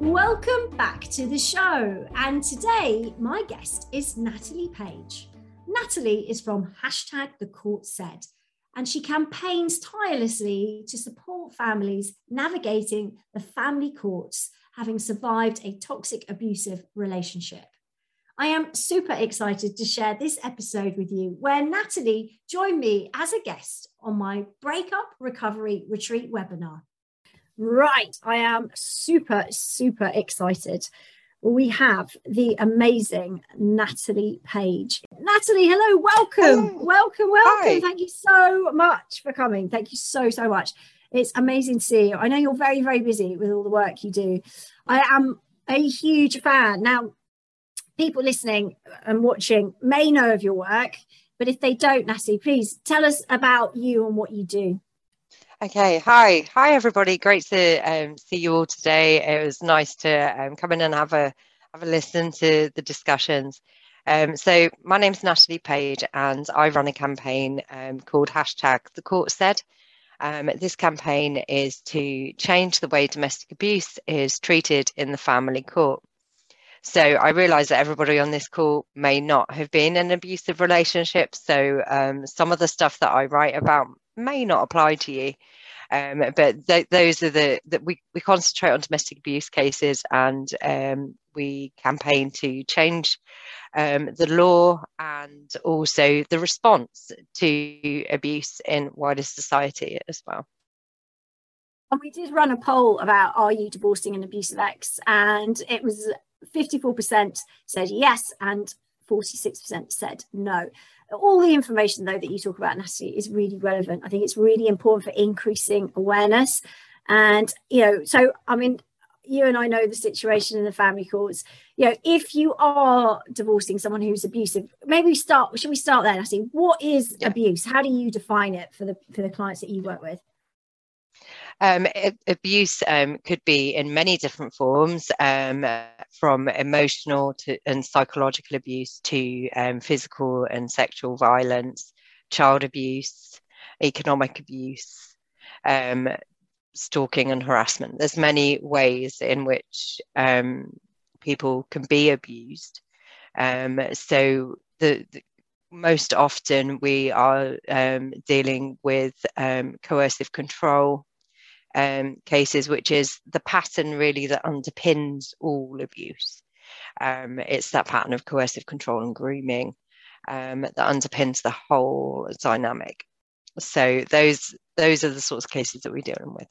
Welcome back to the show. And today, my guest is Natalie Page. Natalie is from hashtag the court said, and she campaigns tirelessly to support families navigating the family courts, having survived a toxic, abusive relationship. I am super excited to share this episode with you, where Natalie joined me as a guest on my Breakup Recovery Retreat webinar. Right, I am super, super excited. We have the amazing Natalie Page. Natalie, hello, welcome, hello. welcome, welcome. Hi. Thank you so much for coming. Thank you so, so much. It's amazing to see you. I know you're very, very busy with all the work you do. I am a huge fan. Now, people listening and watching may know of your work, but if they don't, Natalie, please tell us about you and what you do. Okay, hi, hi everybody. Great to um, see you all today. It was nice to um, come in and have a have a listen to the discussions. Um, so my name is Natalie Page, and I run a campaign um, called hashtag The Court Said. Um, this campaign is to change the way domestic abuse is treated in the family court. So I realise that everybody on this call may not have been in abusive relationship. So um, some of the stuff that I write about may not apply to you. Um, but th- those are the that we, we concentrate on domestic abuse cases and um, we campaign to change um, the law and also the response to abuse in wider society as well. And we did run a poll about are you divorcing an abusive ex, and it was 54% said yes and 46% said no all the information though that you talk about Natalie is really relevant. I think it's really important for increasing awareness. And you know so I mean you and I know the situation in the family courts. You know if you are divorcing someone who's abusive maybe start should we start there Natalie? What is yeah. abuse? How do you define it for the for the clients that you work with um, abuse um, could be in many different forms, um, from emotional to and psychological abuse to um, physical and sexual violence, child abuse, economic abuse, um, stalking and harassment. There's many ways in which um, people can be abused. so the, the most often we are um, dealing with um, coercive control um, cases, which is the pattern really that underpins all abuse. Um, it's that pattern of coercive control and grooming um, that underpins the whole dynamic. So those those are the sorts of cases that we're dealing with.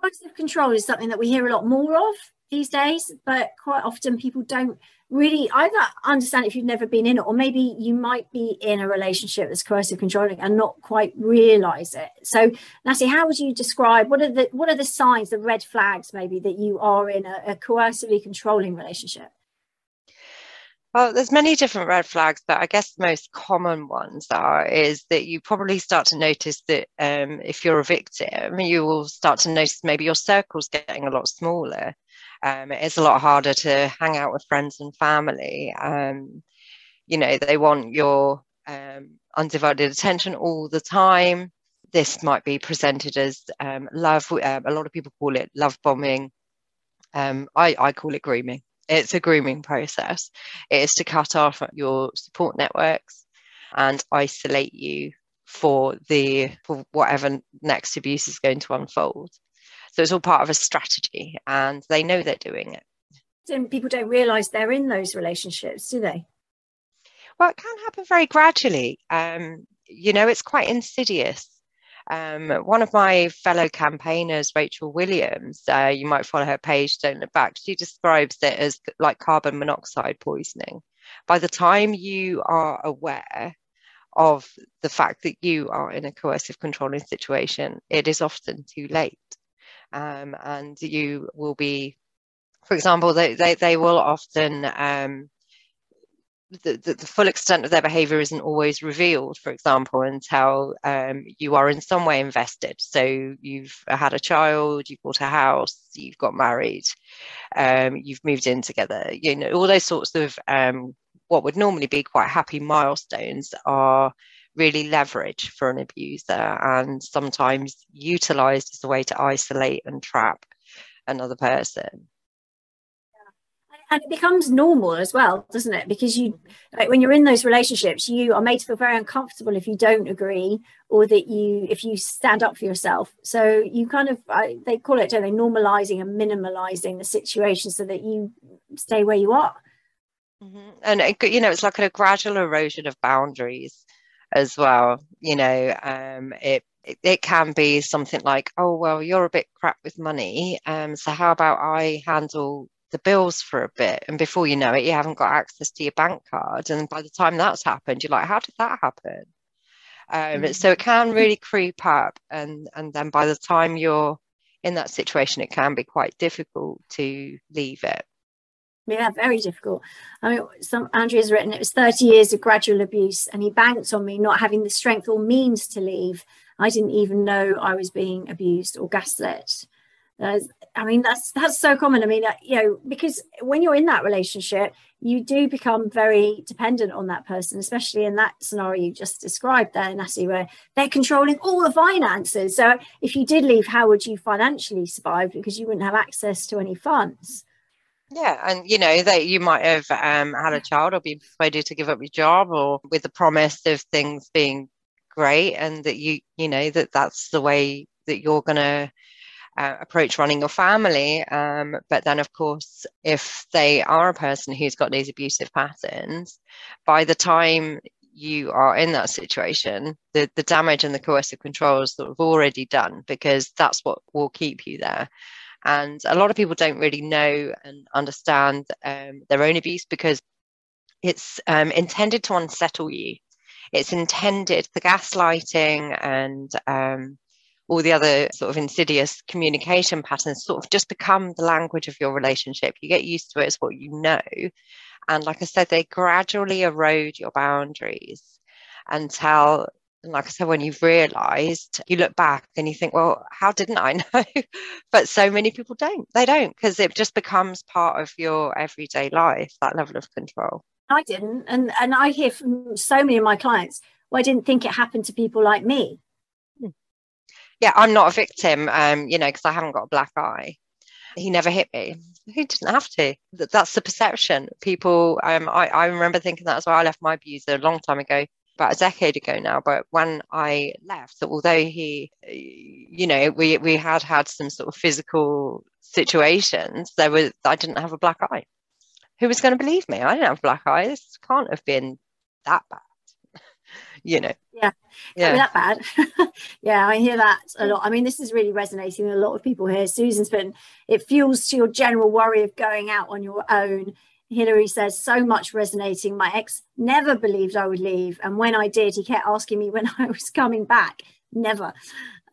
Coercive control is something that we hear a lot more of these days, but quite often people don't really either understand if you've never been in it, or maybe you might be in a relationship that's coercive controlling and not quite realize it. So, Natalie, how would you describe what are the what are the signs, the red flags, maybe that you are in a, a coercively controlling relationship? Well, there's many different red flags, but I guess the most common ones are is that you probably start to notice that um, if you're a victim, you will start to notice maybe your circle's getting a lot smaller um, it's a lot harder to hang out with friends and family. Um, you know, they want your um, undivided attention all the time. This might be presented as um, love. Uh, a lot of people call it love bombing. Um, I, I call it grooming. It's a grooming process. It is to cut off your support networks and isolate you for the for whatever next abuse is going to unfold. So it's all part of a strategy and they know they're doing it. And people don't realize they're in those relationships, do they? Well, it can happen very gradually. Um, you know, it's quite insidious. Um, one of my fellow campaigners, Rachel Williams, uh, you might follow her page, Don't Look Back, she describes it as like carbon monoxide poisoning. By the time you are aware of the fact that you are in a coercive controlling situation, it is often too late um, and you will be for example, they, they, they will often um, the, the, the, full extent of their behavior isn't always revealed, for example, until um, you are in some way invested. So you've had a child, you've bought a house, you've got married, um, you've moved in together. You know, all those sorts of um, what would normally be quite happy milestones are really leverage for an abuser and sometimes utilized as a way to isolate and trap another person. And it becomes normal as well doesn't it? Because you like when you're in those relationships you are made to feel very uncomfortable if you don't agree or that you if you stand up for yourself. So you kind of I, they call it don't they normalizing and minimalizing the situation so that you stay where you are. Mm-hmm. and it, you know it's like a gradual erosion of boundaries as well you know um it it can be something like, oh, well, you're a bit crap with money. Um, so how about I handle the bills for a bit and before you know it you haven't got access to your bank card and by the time that's happened you're like how did that happen um, mm-hmm. so it can really creep up and and then by the time you're in that situation it can be quite difficult to leave it yeah very difficult i mean some andrea's written it was 30 years of gradual abuse and he banked on me not having the strength or means to leave i didn't even know i was being abused or gaslit I mean, that's that's so common. I mean, uh, you know, because when you're in that relationship, you do become very dependent on that person, especially in that scenario you just described there, Natty, where they're controlling all the finances. So if you did leave, how would you financially survive? Because you wouldn't have access to any funds. Yeah, and you know that you might have um, had a child or been persuaded to give up your job, or with the promise of things being great, and that you you know that that's the way that you're going to uh, approach running your family. Um, but then, of course, if they are a person who's got these abusive patterns, by the time you are in that situation, the, the damage and the coercive control is sort of already done because that's what will keep you there. And a lot of people don't really know and understand um, their own abuse because it's um, intended to unsettle you. It's intended, the gaslighting and um, all the other sort of insidious communication patterns sort of just become the language of your relationship. You get used to it, it's what you know. And like I said, they gradually erode your boundaries until, like I said, when you've realized, you look back and you think, well, how didn't I know? but so many people don't. They don't because it just becomes part of your everyday life, that level of control. I didn't. And, and I hear from so many of my clients, well, I didn't think it happened to people like me yeah, I'm not a victim, um, you know, because I haven't got a black eye. He never hit me. He didn't have to. That's the perception. People, um, I, I remember thinking that as well. I left my abuser a long time ago, about a decade ago now. But when I left, that although he, you know, we we had had some sort of physical situations, there was I didn't have a black eye. Who was going to believe me? I didn't have a black eye. This can't have been that bad you know. Yeah, yeah, that bad. yeah, I hear that a lot. I mean, this is really resonating with a lot of people here. Susan's been it fuels to your general worry of going out on your own. Hillary says, so much resonating. My ex never believed I would leave. And when I did, he kept asking me when I was coming back. Never.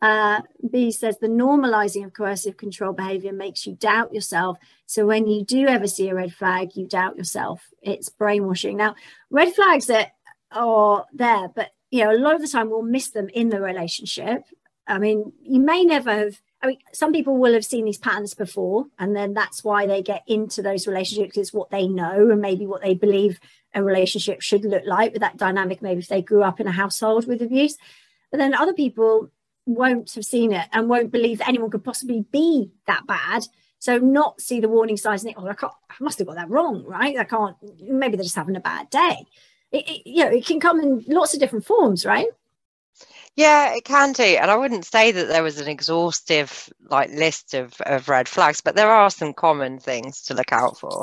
Uh, B says, the normalizing of coercive control behavior makes you doubt yourself. So when you do ever see a red flag, you doubt yourself. It's brainwashing. Now, red flags are are there, but you know, a lot of the time we'll miss them in the relationship. I mean, you may never have. I mean, some people will have seen these patterns before, and then that's why they get into those relationships. It's what they know and maybe what they believe a relationship should look like with that dynamic. Maybe if they grew up in a household with abuse, but then other people won't have seen it and won't believe that anyone could possibly be that bad. So not see the warning signs and think, oh, I, can't, I must have got that wrong, right? I can't. Maybe they're just having a bad day it, it, you know, it can come in lots of different forms, right? Yeah, it can do. And I wouldn't say that there was an exhaustive like list of, of red flags, but there are some common things to look out for.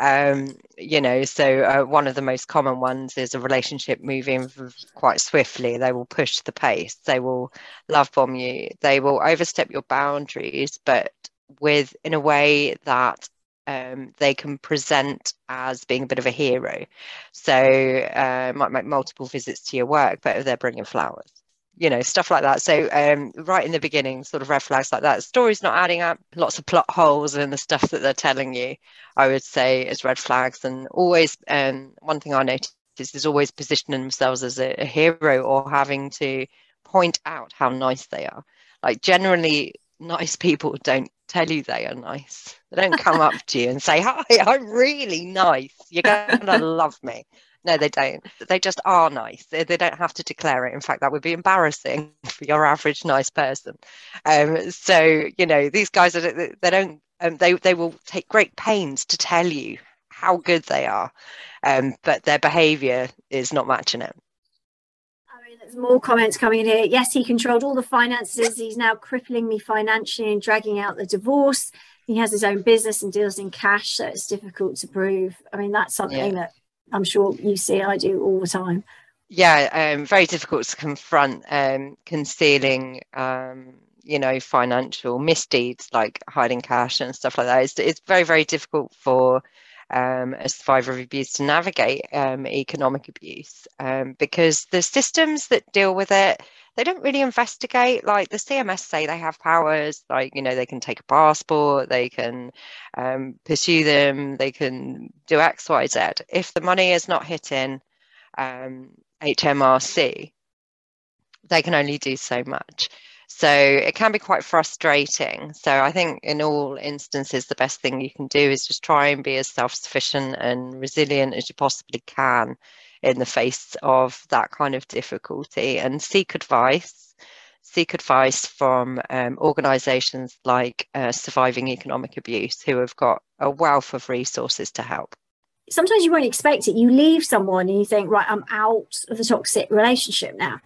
Um, you know, so uh, one of the most common ones is a relationship moving quite swiftly. They will push the pace. They will love bomb you. They will overstep your boundaries, but with in a way that um, they can present as being a bit of a hero. So uh, might make multiple visits to your work, but they're bringing flowers, you know, stuff like that. So, um, right in the beginning, sort of red flags like that. Story's not adding up, lots of plot holes in the stuff that they're telling you, I would say, is red flags. And always, um, one thing I noticed is always positioning themselves as a, a hero or having to point out how nice they are. Like, generally, nice people don't tell you they are nice. They don't come up to you and say, Hi, I'm really nice. You're going to love me. No, they don't. They just are nice. They, they, don't have to declare it. In fact, that would be embarrassing for your average nice person. Um, so you know, these guys are they don't um, they they will take great pains to tell you how good they are, um, but their behaviour is not matching it. I mean, there's more comments coming in here. Yes, he controlled all the finances. He's now crippling me financially and dragging out the divorce. He has his own business and deals in cash, so it's difficult to prove. I mean, that's something yeah. that I'm sure you see I do all the time. Yeah, um, very difficult to confront um, concealing, um, you know, financial misdeeds like hiding cash and stuff like that. It's, it's very, very difficult for um, a survivor of abuse to navigate um, economic abuse um, because the systems that deal with it they don't really investigate like the cms say they have powers like you know they can take a passport they can um, pursue them they can do x y z. If the money is not hitting um, hmrc they can only do so much. So it can be quite frustrating. So i think in all instances the best thing you can do is just try and be as self-sufficient and resilient as you possibly can in the face of that kind of difficulty and seek advice seek advice from um, organisations like uh, Surviving Economic Abuse, who have got a wealth of resources to help. Sometimes you won't expect it. You leave someone and you think, right, I'm out of the toxic relationship now.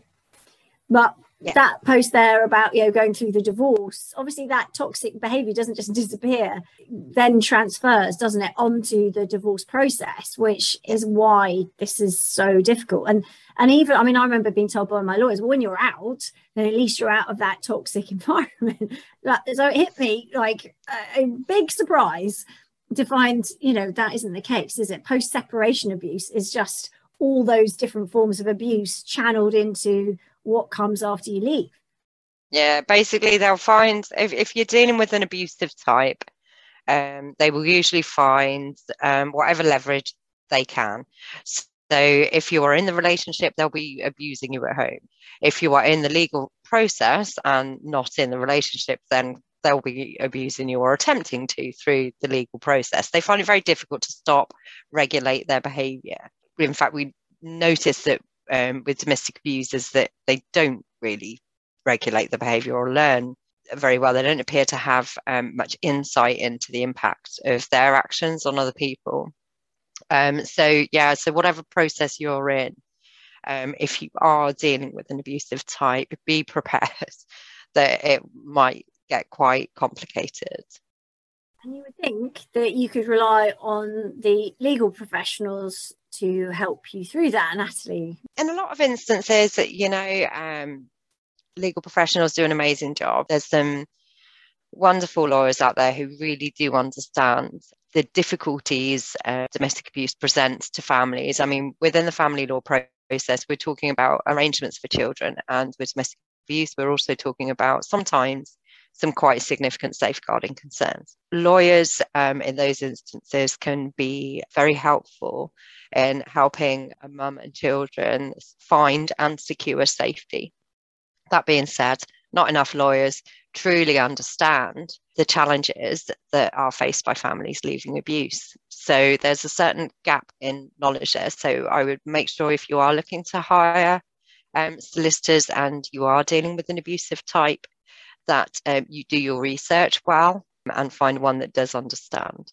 But yeah. that post there about you know going through the divorce obviously that toxic behavior doesn't just disappear then transfers doesn't it onto the divorce process which is why this is so difficult. And and even i mean i remember being told by my lawyers well when you're out then at least you're out of that toxic environment. So it hit me like a big surprise to find you know that isn't the case is it? Post separation abuse is just all those different forms of abuse channeled into what comes after you leave. Yeah, basically, they'll find if, if you're dealing with an abusive type, um, they will usually find um, whatever leverage they can. So if you are in the relationship, they'll be abusing you at home. If you are in the legal process and not in the relationship, then they'll be abusing you or attempting to through the legal process. They find it very difficult to stop, regulate their behavior. In fact, we notice that um, with domestic abusers that they don't really regulate the behaviour or learn very well. They don't appear to have um, much insight into the impact of their actions on other people. Um, so, yeah, so whatever process you're in, um, if you are dealing with an abusive type, be prepared that it might get quite complicated. And you would think that you could rely on the legal professionals to help you through that, Natalie? In a lot of instances, you know, um, legal professionals do an amazing job. There's some wonderful lawyers out there who really do understand the difficulties uh, domestic abuse presents to families. I mean, within the family law process, we're talking about arrangements for children, and with domestic abuse, we're also talking about sometimes some quite significant safeguarding concerns. Lawyers um, in those instances can be very helpful in helping a mum and children find and secure safety. That being said, not enough lawyers truly understand the challenges that are faced by families leaving abuse. So there's a certain gap in knowledge there. So I would make sure if you are looking to hire um, solicitors and you are dealing with an abusive type, that um, you do your research well and find one that does understand.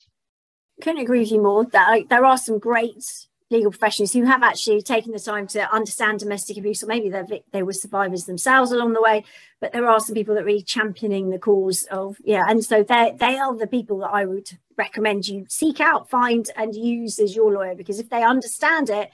Couldn't agree with you more. That like, there are some great legal professionals who have actually taken the time to understand domestic abuse, or maybe they they were survivors themselves along the way. But there are some people that are really championing the cause of yeah, and so they they are the people that I would recommend you seek out, find, and use as your lawyer because if they understand it,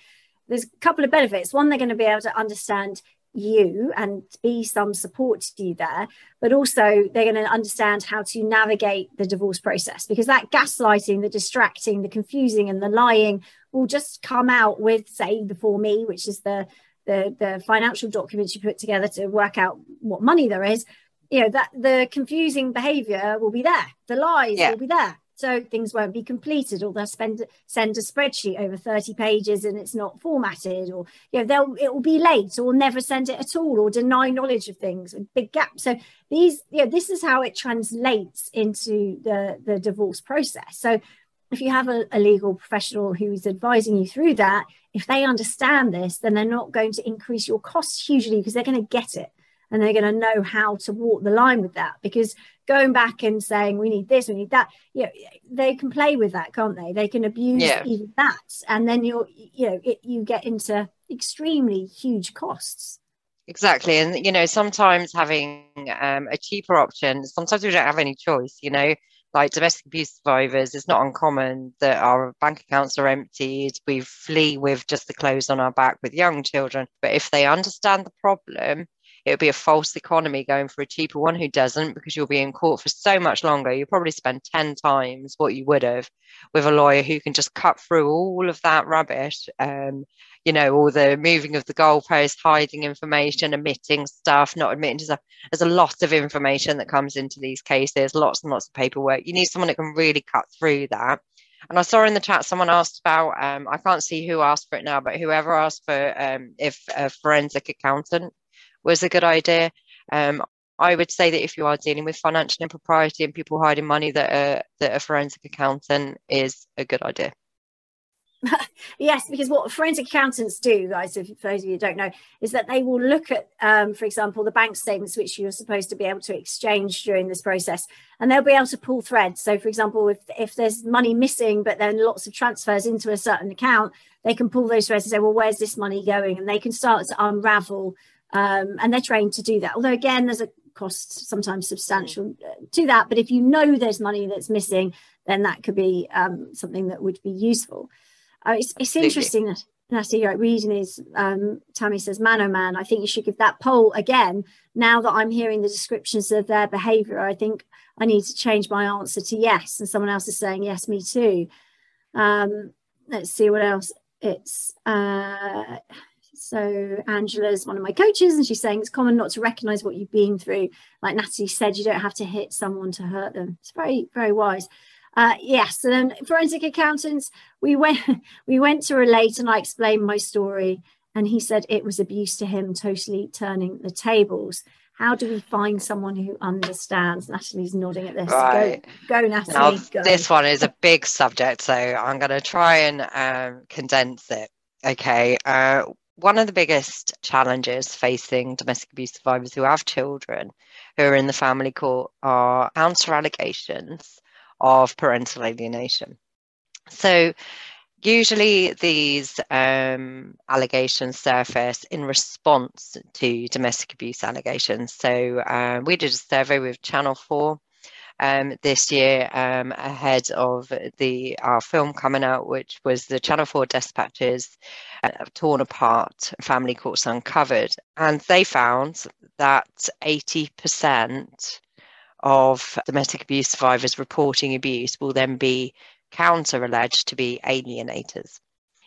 there's a couple of benefits. One, they're going to be able to understand you and be some support to you there but also they're going to understand how to navigate the divorce process because that gaslighting the distracting the confusing and the lying will just come out with say the for me which is the the, the financial documents you put together to work out what money there is, you know, that the confusing behavior will be there. The lies yeah. will be there. So things won't be completed, or they'll spend send a spreadsheet over 30 pages and it's not formatted, or you know, they'll it will be late or never send it at all, or deny knowledge of things with big gaps. So these, you know, this is how it translates into the, the divorce process. So if you have a, a, legal professional who's advising you through that, if they understand this, then they're not going to increase your costs hugely because they're going to get it and they're going to know how to walk the line with that. Because going back and saying we need this, we need that, you know, they can play with that, can't they? They can abuse yeah. even that, and then you're, you know, it, you get into extremely huge costs. Exactly, and you know, sometimes having um, a cheaper option, sometimes we don't have any choice. You know, like domestic abuse survivors, it's not uncommon that our bank accounts are emptied. We flee with just the clothes on our back with young children. But if they understand the problem, it would be a false economy going for a cheaper one who doesn't because you'll be in court for so much longer. You'll probably spend 10 times what you would have with a lawyer who can just cut through all of that rubbish. Um, you know, all the moving of the goalposts, hiding information, omitting stuff, not admitting to stuff. There's a lot of information that comes into these cases, lots and lots of paperwork. You need someone that can really cut through that. And I saw in the chat someone asked about, um, I can't see who asked for it now, but whoever asked for um, if a forensic accountant was a good idea. Um, I would say that if you are dealing with financial impropriety and people hiding money, that a, that a forensic accountant is a good idea. yes, because what forensic accountants do, guys, if those of you don't know, is that they will look at, um, for example, the bank statements which you're supposed to be able to exchange during this process, and they'll be able to pull threads. So, for example, if if there's money missing, but then lots of transfers into a certain account, they can pull those threads and say, well, where's this money going? And they can start to unravel, um, and they're trained to do that. Although, again, there's a cost sometimes substantial uh, to that, but if you know there's money that's missing, then that could be um, something that would be useful. Uh, it's, it's interesting that Natalie, right, reading is um, Tammy says, man oh man, I think you should give that poll again. Now that I'm hearing the descriptions of their behavior, I think I need to change my answer to yes. And someone else is saying, yes, me too. Um, let's see what else. It's uh, so Angela's one of my coaches, and she's saying it's common not to recognize what you've been through. Like Natalie said, you don't have to hit someone to hurt them. It's very, very wise. Uh, yes, and then forensic accountants, we went we went to relate and I explained my story, and he said it was abuse to him, totally turning the tables. How do we find someone who understands? Natalie's nodding at this. Right. Go, go Natalie. Now, go. This one is a big subject, so I'm going to try and um, condense it. Okay. Uh, one of the biggest challenges facing domestic abuse survivors who have children who are in the family court are counter allegations of parental alienation. So, usually these um, allegations surface in response to domestic abuse allegations. So, uh, we did a survey with Channel 4 um, this year um, ahead of the our film coming out, which was the Channel 4 Dispatches uh, Torn Apart Family Courts Uncovered. And they found that 80% of domestic abuse survivors reporting abuse will then be counter alleged to be alienators.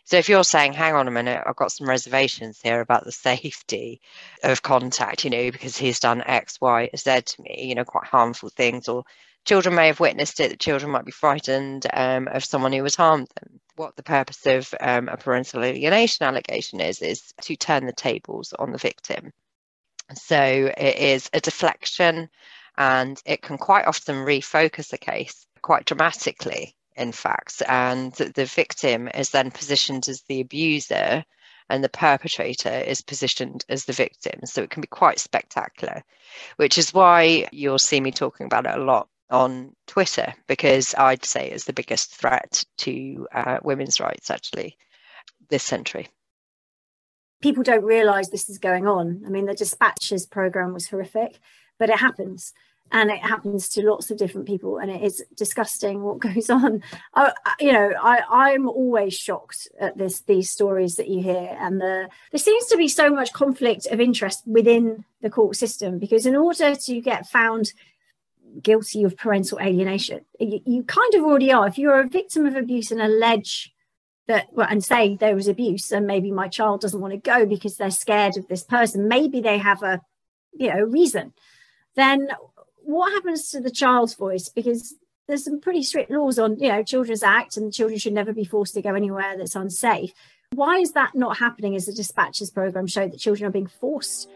So if you're saying, hang on a minute, I've got some reservations here about the safety of contact, you know, because he's done X, Y, Z to me, you know, quite harmful things, or children may have witnessed it, the children might be frightened um, of someone who has harmed them. What the purpose of um, a parental alienation allegation is, is to turn the tables on the victim. So it is a deflection and it can quite often refocus the case quite dramatically in fact and the victim is then positioned as the abuser and the perpetrator is positioned as the victim. So it can be quite spectacular which is why you'll see me talking about it a lot on twitter because i'd say it's the biggest threat to uh, women's rights actually this century. People don't realize this is going on. I mean the dispatches program was horrific but it happens and it happens to lots of different people and it is disgusting what goes on. I, you know I, i'm always shocked at this these stories that you hear and the there seems to be so much conflict of interest within the court system because in order to get found guilty of parental alienation you, you kind of already are. If you're a victim of abuse and allege that well, and say there was abuse and maybe my child doesn't want to go because they're scared of this person maybe they have a you know reason then what happens to the child's voice because there's some pretty strict laws on you know children's act and children should never be forced to go anywhere that's unsafe why is that not happening as the dispatches program showed that children are being forced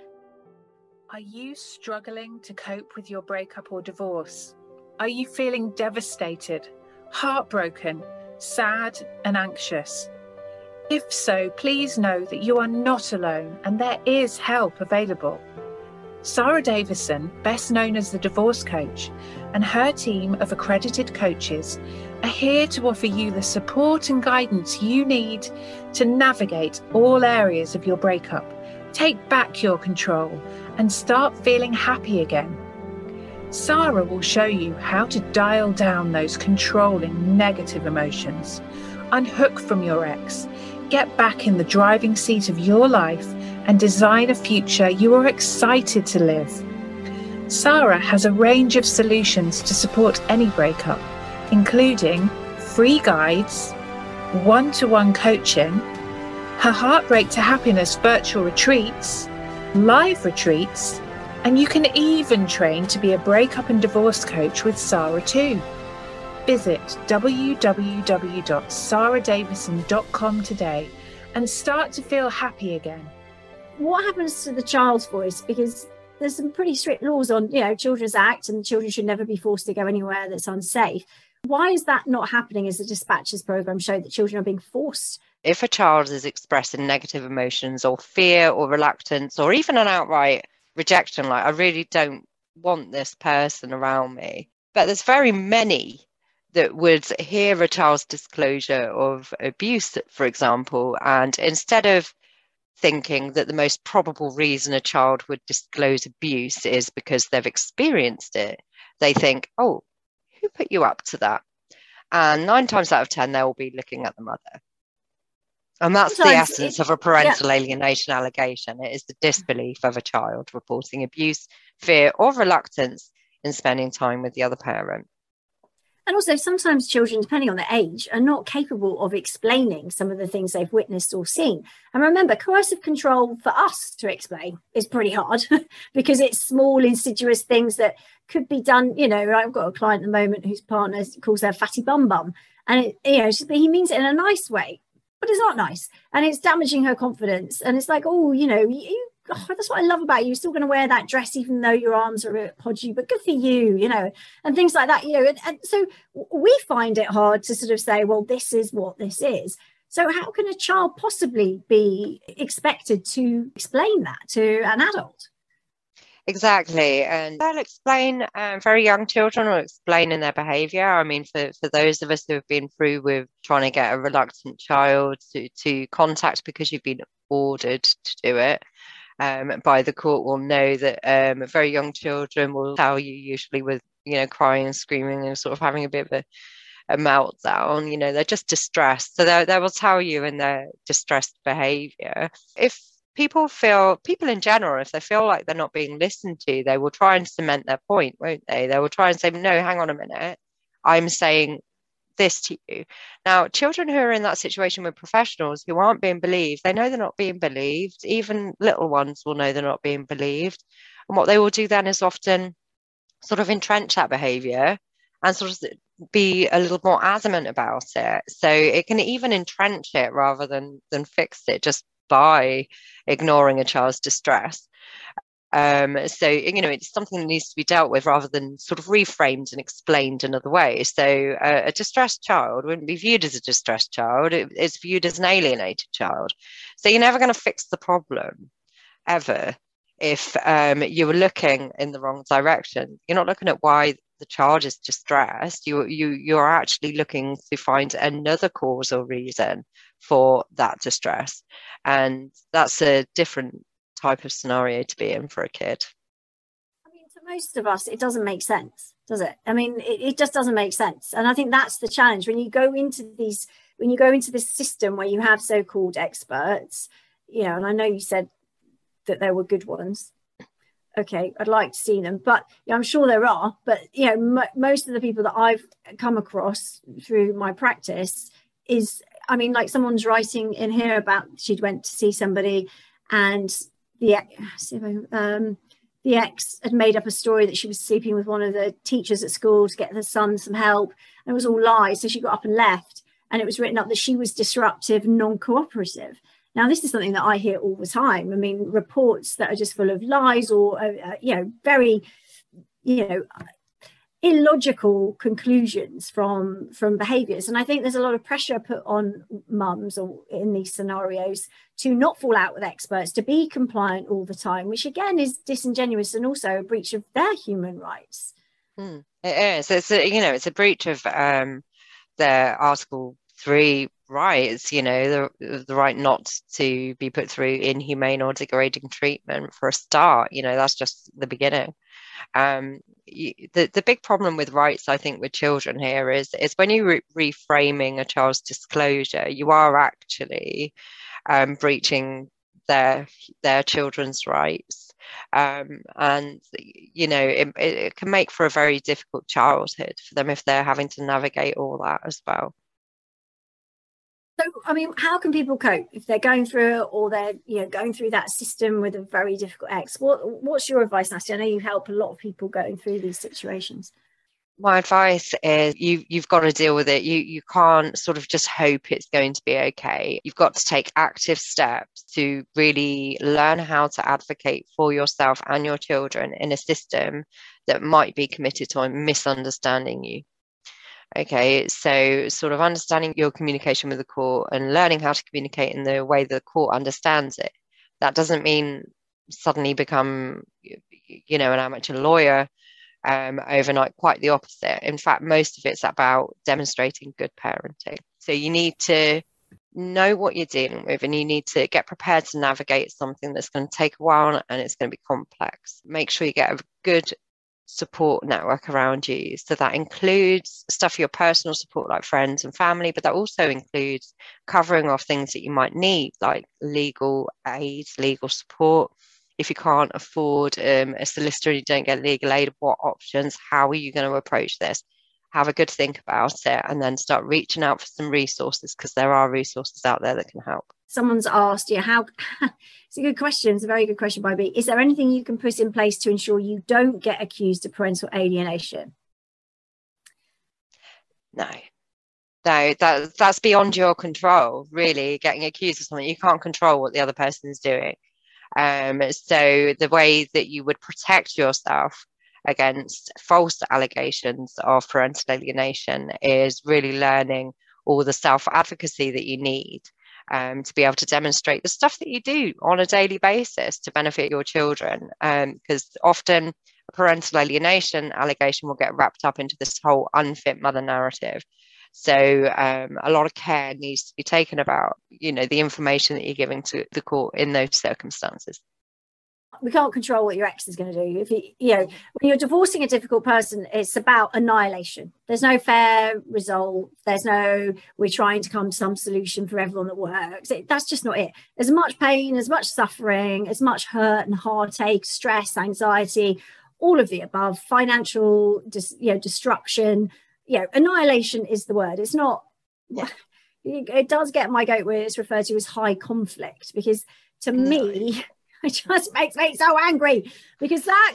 are you struggling to cope with your breakup or divorce are you feeling devastated heartbroken sad, and anxious? If so, please know that you are not alone and there is help available. Sarah Davison, best known as the Divorce Coach, and her team of accredited coaches are here to offer you the support and guidance you need to navigate all areas of your breakup, take back your control, and start feeling happy again. Sarah will show you how to dial down those controlling negative emotions, unhook from your ex, get back in the driving seat of your life, and design a future you are excited to live. Sarah has a range of solutions to support any breakup, including free guides, one to one coaching, her Heartbreak to Happiness virtual retreats, live retreats, and you can even train to be a breakup and divorce coach with Sarah too. Visit www.sarahdavison.com today and start to feel happy again. What happens to the child's voice? Because there's some pretty strict laws on, you know, Children's Act and children should never be forced to go anywhere that's unsafe. Why is that not happening as the dispatches program showed that children are being forced? If a child is expressing negative emotions or fear or reluctance or even an outright rejection like i really don't want this person around me but there's very many that would hear a child's disclosure of abuse for example and instead of thinking that the most probable reason a child would disclose abuse is because they've experienced it they think oh who put you up to that and nine times out of ten they'll be looking at the mother and that's Sometimes the essence it, of a parental yeah. alienation allegation. It is the disbelief of a child reporting abuse, fear, or reluctance in spending time with the other parent. And also, sometimes children, depending on their age, are not capable of explaining some of the things they've witnessed or seen. And remember, coercive control for us to explain is pretty hard because it's small, insidious things that could be done. You know, I've got a client at the moment whose partner calls her fatty bum bum. And, it, you know, he means it in a nice way but it's not nice and it's damaging her confidence and it's like oh you know you oh, that's what I love about you. You're still going to wear that dress, even though your arms are a bit podgy, but good for you, you know, and things like that, you know. And, and, so we find it hard to sort of say, well, this is what this is. So, how can a child possibly be expected to explain that to an adult? Exactly. And they'll explain, um, very young children will explain in their behavior. I mean, for, for those of us who have been through with trying to get a reluctant child to, to contact because you've been ordered to do it, um, by the court will know that um, very young children will tell you usually with you know crying and screaming and sort of having a bit of a, a meltdown you know they're just distressed. So they, they will tell you in their distressed behavior. If people feel people in general if they feel like they're not being listened to they will try and cement their point won't they? They will try and say no hang on a minute. I'm saying this to you. Now children who are in that situation with professionals who aren't being believed they know they're not being believed. Even little ones will know they're not being believed. And what they will do then is often sort of entrench that behavior and sort of be a little more adamant about it. So it can even entrench it rather than than fix it just by ignoring a child's distress. Um, so, you know, it's something that needs to be dealt with rather than sort of reframed and explained another way. So, uh, a distressed child wouldn't be viewed as a distressed child, it, it's viewed as an alienated child. So, you're never going to fix the problem ever if um, you were looking in the wrong direction. You're not looking at why the child is distressed. You you you're actually looking to find another cause or reason for that distress. And that's a different type of scenario to be in for a kid. I mean, to most of us, it doesn't make sense, does it? I mean, it, it just doesn't make sense. And I think that's the challenge when you go into these, when you go into this system where you have so called experts, you know, and I know you said that there were good ones okay i'd like to see them but yeah, i'm sure there are but you know m- most of the people that i've come across through my practice is I mean, like someone's writing in here about she went to see somebody and the um, the ex had made up a story that she was sleeping with one of the teachers at school to get her son some help. And it was all lies. So she got up and left. And it was written up that she was disruptive, non cooperative. Now, this is something that I hear all the time. I mean, reports that are just full of lies or, uh, uh you know, very, you know, illogical conclusions from from behaviors. And i think there's a lot of pressure put on mums or in these scenarios to not fall out with experts to be compliant all the time which again is disingenuous and also a breach of their human rights. Hmm. it is. It's a, you know it's a breach of um the article 3 rights you know the, the right not to be put through inhumane or degrading treatment for a start. You know that's just the beginning um, the, the big problem with rights, I think, with children here is, is when you're re- reframing a child's disclosure, you are actually um, breaching their their children's rights. Um, and you know it, it can make for a very difficult childhood for them if they're having to navigate all that as well. So, I mean, how can people cope if they're going through or they're, you know, going through that system with a very difficult ex? What, what's your advice, Natty? I know you help a lot of people going through these situations. My advice is you you've got to deal with it. You you can't sort of just hope it's going to be okay. You've got to take active steps to really learn how to advocate for yourself and your children in a system that might be committed to misunderstanding you. Okay, so sort of understanding your communication with the court and learning how to communicate in the way the court understands it. That doesn't mean suddenly become, you know, an amateur lawyer um, overnight. Quite the opposite. In fact, most of it's about demonstrating good parenting. So you need to know what you're dealing with and you need to get prepared to navigate something that's going to take a while and it's going to be complex. Make sure you get a good support network around you. So that includes stuff for your personal support, like friends and family, but that also includes covering off things that you might need, like legal aid, legal support. If you can't afford um, a solicitor and you don't get legal aid, what options? How are you going to approach this? Have a good think about it and then start reaching out for some resources because there are resources out there that can help. Someone's asked you how it's a good question. It's a very good question by me. Is there anything you can put in place to ensure you don't get accused of parental alienation? No. No that that's beyond your control really getting accused of something. You can't control what the other person is doing. Um, so the way that you would protect yourself against false allegations of parental alienation is really learning all the self advocacy that you need um, to be able to demonstrate the stuff that you do on a daily basis to benefit your children. Because um, often a parental alienation allegation will get wrapped up into this whole unfit mother narrative. So um, a lot of care needs to be taken about, you know, the information that you're giving to the court in those circumstances we can't control what your ex is going to do. If you, you know, when you're divorcing a difficult person, it's about annihilation. There's no fair result. There's no we're trying to come to some solution for everyone that works. It, that's just not it. As much pain, as much suffering, as much hurt and heartache, stress, anxiety, all of the above. Financial, dis, you know, destruction. You know, annihilation is the word. It's not. Yeah. It does get my goat where it's referred to as high conflict because to me it just makes me so angry because that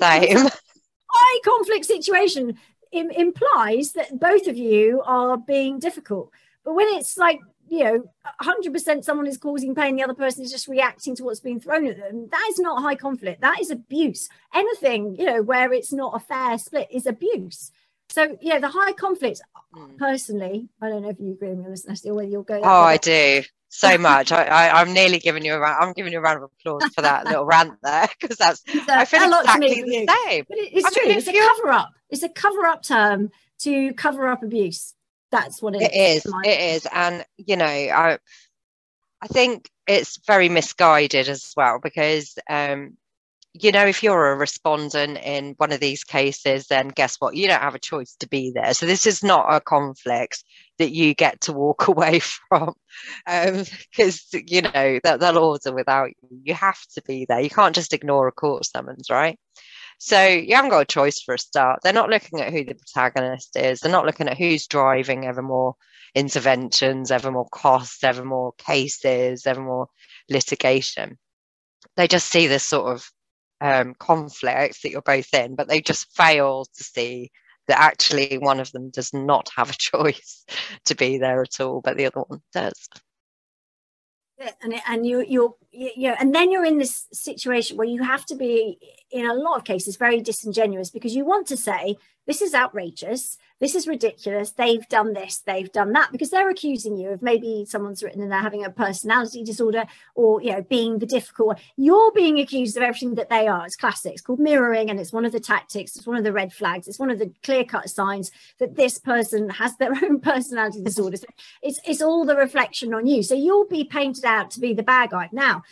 high conflict situation Im- implies that both of you are being difficult. But when it's like, you know, 100% someone is causing pain, the other person is just reacting to what's being thrown at them, that is not high conflict. That is abuse. Anything, you know, where it's not a fair split is abuse. So, yeah, the high conflict, mm. personally, I don't know if you agree with me on this, Natty, or whether you'll go. Oh, I do so much. I, am nearly giving you a round. I'm giving you a round of applause for that little rant there because that's I feel exactly the same. But it's I true. Mean, it's a cover up. It's a cover up term to cover up abuse. That's what it, it is. It is, and you know, I I think it's very misguided as well because um, you know, if you're a respondent in one of these cases, then guess what? You don't have a choice to be there. So this is not a conflict that you get to walk away from because, um, you know, that they'll order without you. You have to be there. You can't just ignore a court summons, right? So you haven't got a choice for a start. They're not looking at who the protagonist is. They're not looking at who's driving ever more interventions, ever more costs, ever more cases, ever more litigation. They just see this sort of um, conflict that you're both in, but they just fail to see that actually one of them does not have a choice to be there at all, but the other one does. And and you you're you know, and then you're in this situation where you have to be in a lot of cases very disingenuous because you want to say this is outrageous this is ridiculous they've done this they've done that because they're accusing you of maybe someone's written and they're having a personality disorder or you know being the difficult one. You're being accused of everything that they are. It's classic. It's called mirroring and it's one of the tactics. It's one of the red flags. It's one of the clear cut signs that this person has their own personality disorder. It's it's all the reflection on you. So you'll be painted out to be the bad guy. Now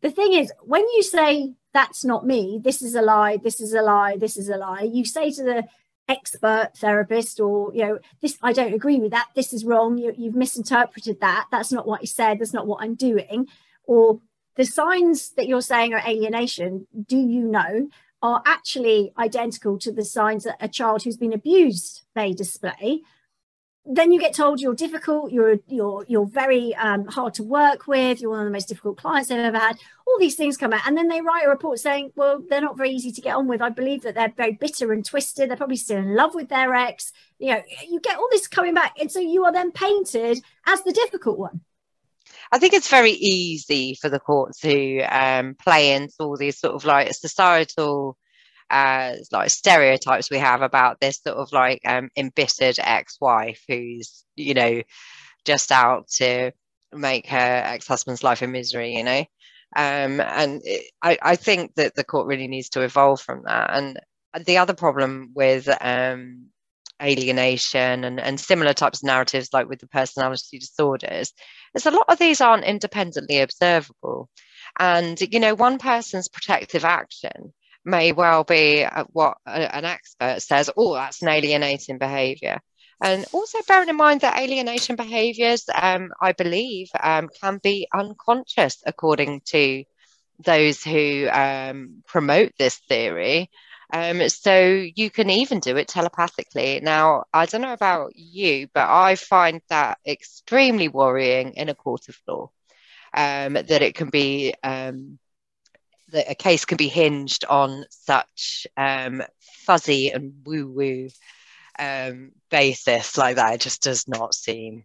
the thing is when you say that's not me. This is a lie. This is a lie. This is a lie you say to the expert therapist or you know this i don't agree with that this is wrong you, you've misinterpreted that that's not what he said that's not what i'm doing. Or the signs that you're saying are alienation do you know are actually identical to the signs that a child who's been abused may display then you get told you're difficult, you're you're you're very um, hard to work with, you're one of the most difficult clients they've ever had. All these things come out, and then they write a report saying, "Well, they're not very easy to get on with." I believe that they're very bitter and twisted. They're probably still in love with their ex. You know, you get all this coming back, and so you are then painted as the difficult one. I think it's very easy for the court to um, play into all these sort of like societal as like stereotypes we have about this sort of like um, embittered ex-wife who's you know just out to make her ex-husband's life a misery you know? Um, and it, I, I think that the court really needs to evolve from that. And the other problem with um, alienation and, and similar types of narratives like with the personality disorders is a lot of these aren't independently observable. And you know one person's protective action may well be uh, what an expert says, oh, that's an alienating behavior. And also bearing in mind that alienation behaviors, um, I believe, um, can be unconscious according to those who um, promote this theory. Um, so you can even do it telepathically. Now, I don't know about you, but I find that extremely worrying in a court of law. Um, that it can be um, that a case can be hinged on such um, fuzzy and woo woo um, basis like that. It just does not seem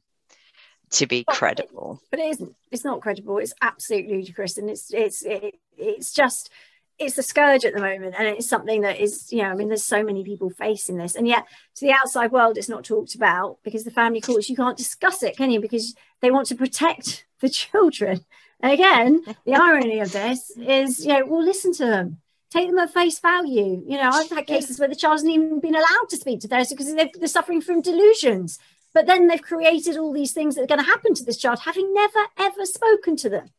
to be credible. But it isn't. It's not credible. It's absolutely ludicrous, and it's it's it, it's just it's a scourge at the moment, and it's something that is you know I mean there's so many people facing this, and yet to the outside world it's not talked about because the family courts you can't discuss it, can you? Because they want to protect the children. And again, the irony of this is, you know, we'll listen to them, take them at face value. You know, I've had cases where the child hasn't even been allowed to speak to theirs because they're suffering from delusions. But then they've created all these things that are going to happen to this child, having never ever spoken to them.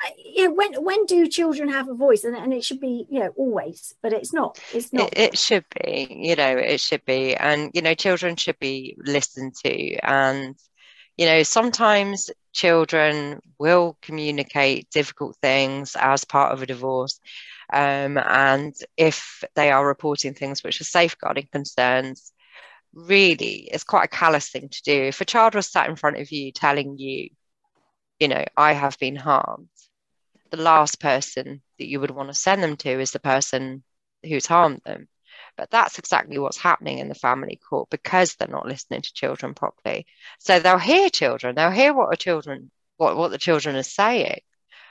I, you know, when when do children have a voice? And, and it should be, you know, always, but it's not. It's not. It, it should be, you know, it should be, and you know, children should be listened to, and you know, sometimes children will communicate difficult things as part of a divorce. Um, and if they are reporting things which are safeguarding concerns, really it's quite a callous thing to do. If a child was sat in front of you telling you, you know, I have been harmed, the last person that you would want to send them to is the person who's harmed them. But that's exactly what's happening in the family court because they're not listening to children properly. So they'll hear children, they'll hear what a children what, what the children are saying,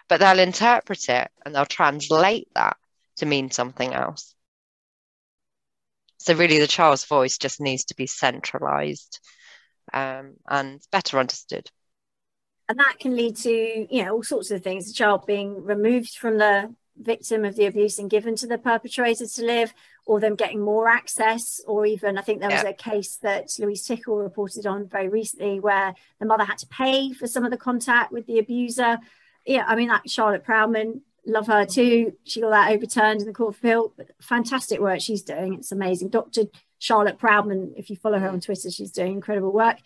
but they'll interpret it and they'll translate that to mean something else. So really the child's voice just needs to be centralized um, and better understood and that can lead to you know all sorts of things the child being removed from the victim of the abuse and given to the perpetrator to live, or them getting more access, or even I think there was yeah. a case that Louise Tickle reported on very recently where the mother had to pay for some of the contact with the abuser. Yeah, I mean that Charlotte Proudman, love her too. She got that overturned in the court of appeal. Fantastic work she's doing. It's amazing. Dr. Charlotte Proudman, if you follow her on Twitter, she's doing incredible work.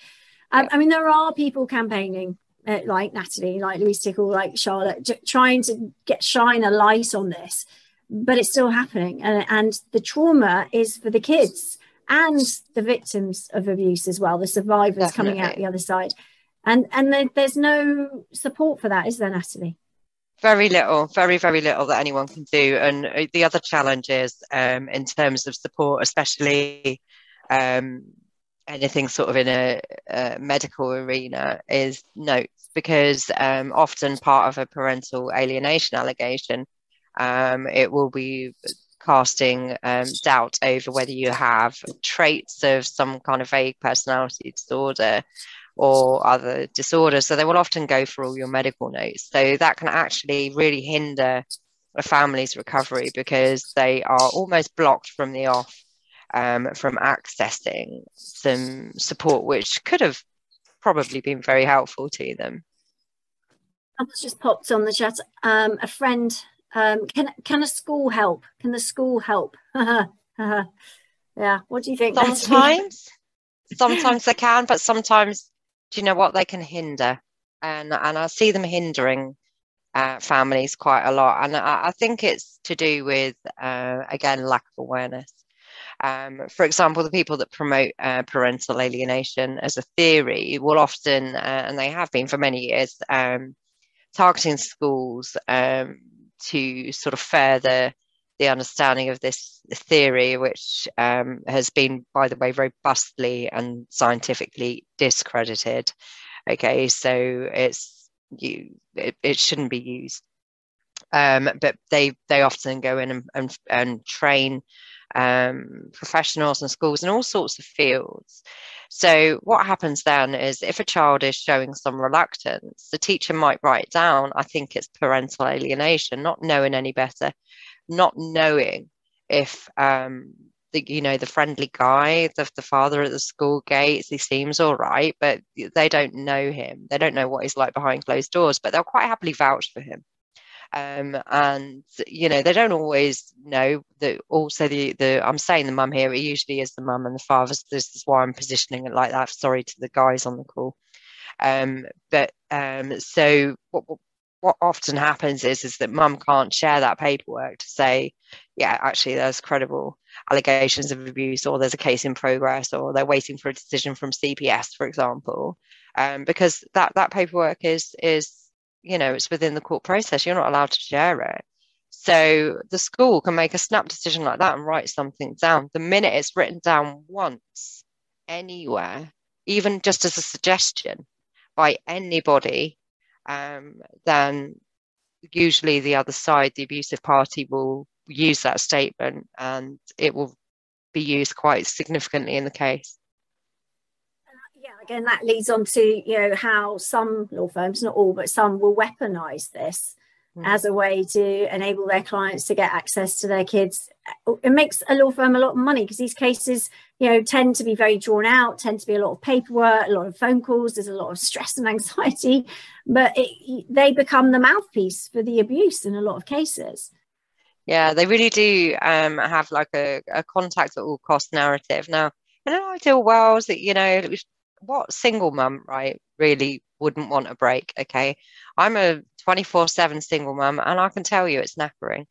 Um, I mean, there are people campaigning uh, like Natalie, like Louise Tickle, like Charlotte, j- trying to get shine a light on this. but it's still happening. And, and the trauma is for the kids and the victims of abuse as well, the survivors Definitely. coming out the other side. And and there's no support for that, is there, Natalie? Very little, very, very little that anyone can do. And uh, the other challenge is um, in terms of support, especially um, anything sort of in a, a medical arena, is notes because um, often part of a parental alienation allegation, um, it will be casting um, doubt over whether you have traits of some kind of vague personality disorder or other disorders. So they will often go for all your medical notes. So that can actually really hinder a family's recovery because they are almost blocked from the off um, from accessing some support, which could have probably been very helpful to them. Someone's just popped on the chat. Um, a friend, um, can can a school help? Can the school help? yeah. What do you think? Sometimes, sometimes they can, but sometimes do you know what they can hinder and and i see them hindering uh, families quite a lot and I, I think it's to do with uh, again lack of awareness um, for example, the people that promote uh, parental alienation as a theory will often, uh, and they have been for many years, um, targeting schools um, to sort of further the understanding of this theory, which um, has been, by the way, robustly and scientifically discredited. Okay, so it's you, it, it shouldn't be used. Um, but they they often go in and, and, and train um, professionals and schools in all sorts of fields. So what happens then is if a child is showing some reluctance, the teacher might write down, I think it's parental alienation, not knowing any better, not knowing if um, the you know the friendly guy, the, the father at the school gates, he seems all right, but they don't know him. They don't know what he's like behind closed doors, but they'll quite happily vouch for him. Um, and you know they don't always know that also the the I'm saying the mum here it usually is the mum and the father. So this is why I'm positioning it like that. Sorry to the guys on the call. Um, but um, so what, what often happens is is that mum can't share that paperwork to say yeah actually there's credible allegations of abuse or there's a case in progress or they're waiting for a decision from cps for example. Um, because that that paperwork is is you know it's within the court process you're not allowed to share it so the school can make a snap decision like that and write something down the minute it's written down once anywhere even just as a suggestion by anybody um, then usually the other side, the abusive party, will use that statement and it will be used quite significantly in the case. Again, that leads on to you know how some law firms, not all, but some will weaponize this mm. as a way to enable their clients to get access to their kids. It makes a law firm a lot of money because these cases, you know, tend to be very drawn out, tend to be a lot of paperwork, a lot of phone calls. There's a lot of stress and anxiety, but it, they become the mouthpiece for the abuse in a lot of cases. Yeah, they really do um, have like a, a contact at all cost narrative. Now, in an ideal world, that you know, what single mum, right, really wouldn't want a break? Okay, I'm a 24 7 single mum, and I can tell you it's knackering.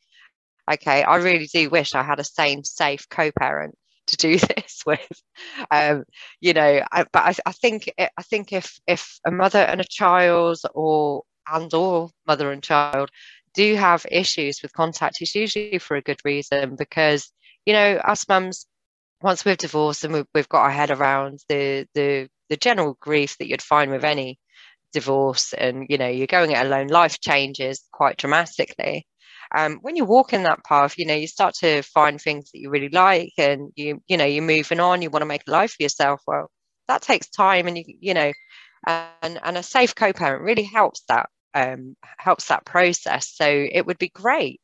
Okay, I really do wish I had a sane, safe co parent to do this with. Um, you know, I, but I, I think I think if if a mother and a child, or and or mother and child, do have issues with contact, it's usually for a good reason because you know us mums, once we've divorced and we've, we've got our head around the the the general grief that you'd find with any divorce and you know you're going it alone life changes quite dramatically. Um, when you walk in that path you know you start to find things that you really like and you you know you're moving on you want to make a life for yourself. Well that takes time and you you know and and a safe co-parent really helps that um, helps that process. So it would be great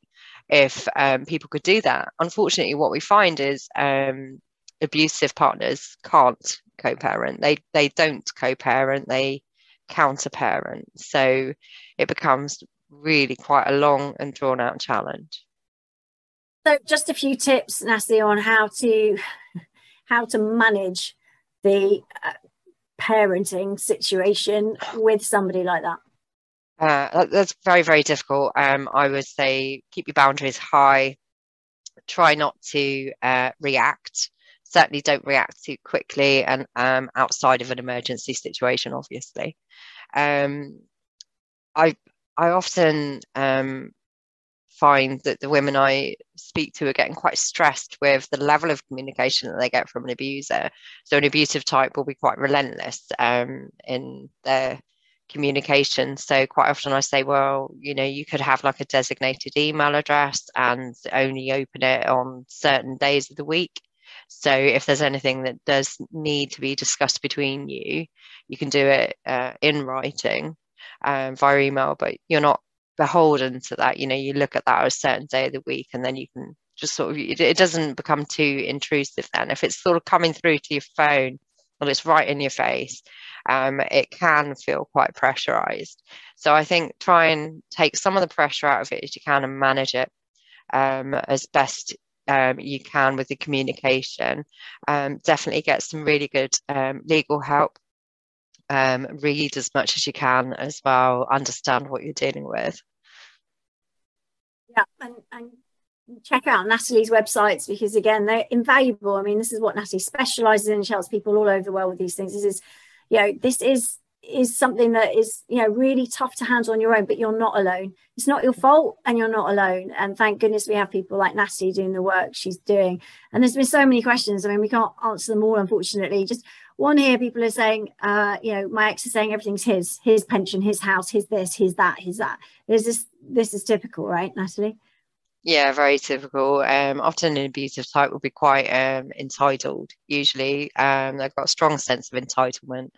if um, people could do that. Unfortunately what we find is um, abusive partners can't co-parent they they don't co-parent they counter-parent. So it becomes really quite a long and drawn out challenge. So just a few tips, Natalie, on how to how to manage the uh, parenting situation with somebody like that. Uh, that's very very difficult. Um, I would say keep your boundaries high. try not to uh, react. Certainly, don't react too quickly and um, outside of an emergency situation. Obviously, um, I I often um, find that the women I speak to are getting quite stressed with the level of communication that they get from an abuser. So, an abusive type will be quite relentless um, in their communication. So, quite often I say, well, you know, you could have like a designated email address and only open it on certain days of the week. So, if there's anything that does need to be discussed between you, you can do it uh, in writing um, via email, but you're not beholden to that. You know, you look at that on a certain day of the week, and then you can just sort of it, it doesn't become too intrusive. Then, if it's sort of coming through to your phone, well, it's right in your face. Um, it can feel quite pressurized. So I think try and take some of the pressure out of it as you can and manage it um, as best um, you can with the communication. Um, definitely get some really good um, legal help um, read as much as you can as well, understand what you're dealing with. Yeah, and, and check out Natalie's websites because again, they're invaluable. I mean, this is what Natalie specializes in. She helps people all over the world with these things. This is, you know, this is is something that is you know really tough to handle on your own but you're not alone. It's not your fault and you're not alone. And thank goodness we have people like Natalie doing the work she's doing. And there's been so many questions. I mean we can't answer them all unfortunately. Just one here people are saying uh you know my ex is saying everything's his his pension his house his this his that his that. There's this this is typical right natalie? Yeah very typical. Um often an abusive type will be quite um entitled usually. Um they've got a strong sense of entitlement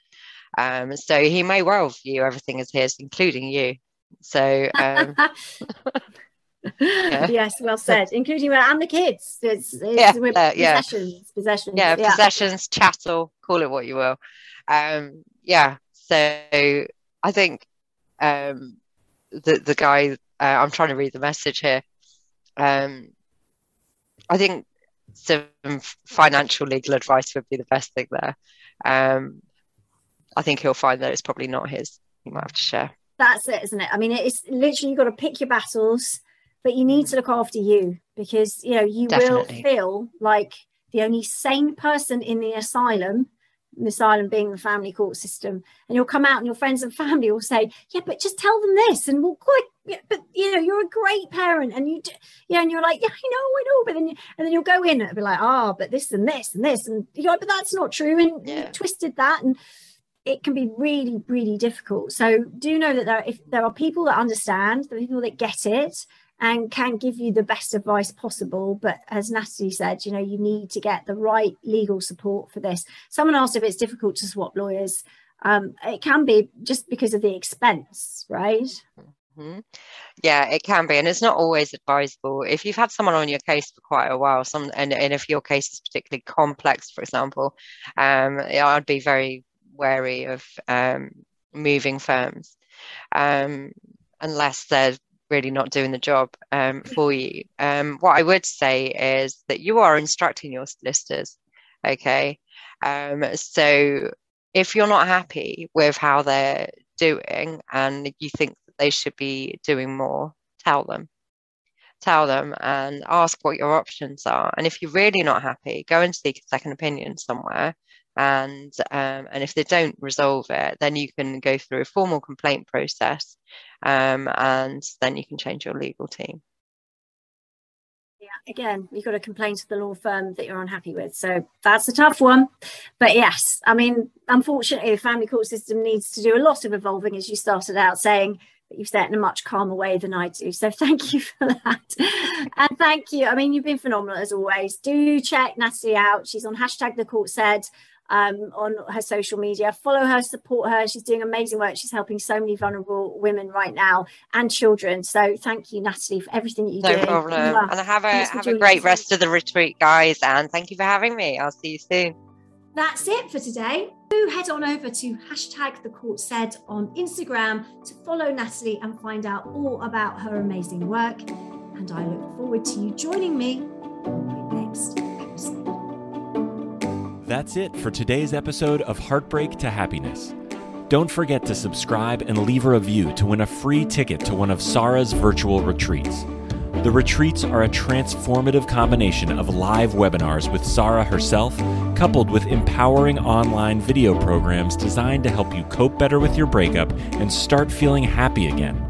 um so he may well view everything as his including you so um yeah. yes, well said. Including and the kids. It's, it's yeah, uh, yeah. possessions, possessions. Yeah, yeah, possessions, chattel, call it what you will. Um, yeah. So I think um, the the guy. Uh, I'm trying to read the message here. Um, I think some financial legal advice would be the best thing there. Um, I think he'll find that it's probably not his. He might have to share. That's it, isn't it? I mean, it's literally you've got to pick your battles but you need to look after you because you know you Definitely. will feel like the only sane person in the asylum the asylum being the family court system and you'll come out and your friends and family will say yeah but just tell them this and we'll quite yeah, but you know you're a great parent and you yeah and you're like yeah i know i know but then you, and then you'll go in and be like ah oh, but this and this and this and you're like but that's not true and yeah. you twisted that and it can be really really difficult so do know that there if there are people that understand the people that get it and can give you the best advice possible. But as Natalie said, you know, you need to get the right legal support for this. Someone asked if it's difficult to swap lawyers. Um, it can be just because of the expense, right? Mm-hmm. Yeah, it can be, and it's not always advisable. If you've had someone on your case for quite a while, some and, and if your case is particularly complex, for example, um, I'd be very wary of um, moving firms um, unless they're really not doing the job um, for you. Um, what I would say is that you are instructing your solicitors. Okay. Um, so if you're not happy with how they're doing and you think that they should be doing more, tell them. Tell them and ask what your options are. And if you're really not happy, go and seek a second opinion somewhere and um, and if they don't resolve it then you can go through a formal complaint process um, and then you can change your legal team yeah again you've got to complain to the law firm that you're unhappy with so that's a tough one but yes i mean unfortunately the family court system needs to do a lot of evolving as you started out saying you've said in a much calmer way than I do. So thank you for that. and thank you. I mean, you've been phenomenal as always. Do check Natalie out. She's on hashtag the court said um, on her social media. Follow her, support her. She's doing amazing work. She's helping so many vulnerable women right now and children. So thank you, Natalie, for everything that you do. No problem. And have a have a great rest of the retreat, guys. And thank you for having me. I'll see you soon. That's it for today. Do head on over to hashtag the court said on Instagram to follow Natalie and find out all about her amazing work. And I look forward to you joining me That's it for today's episode of Heartbreak to Happiness. Don't forget to subscribe and leave a review to win a free ticket to one of Sarah's virtual retreats. The retreats are a transformative combination of live webinars with Sarah herself, coupled with empowering online video programs designed to help you cope better with your breakup and start feeling happy again.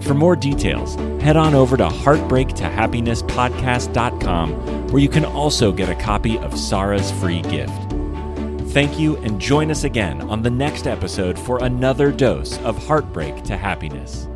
For more details, head on over to heartbreaktohappinesspodcast.com, where you can also get a copy of Sarah's free gift. Thank you, and join us again on the next episode for another dose of Heartbreak to Happiness.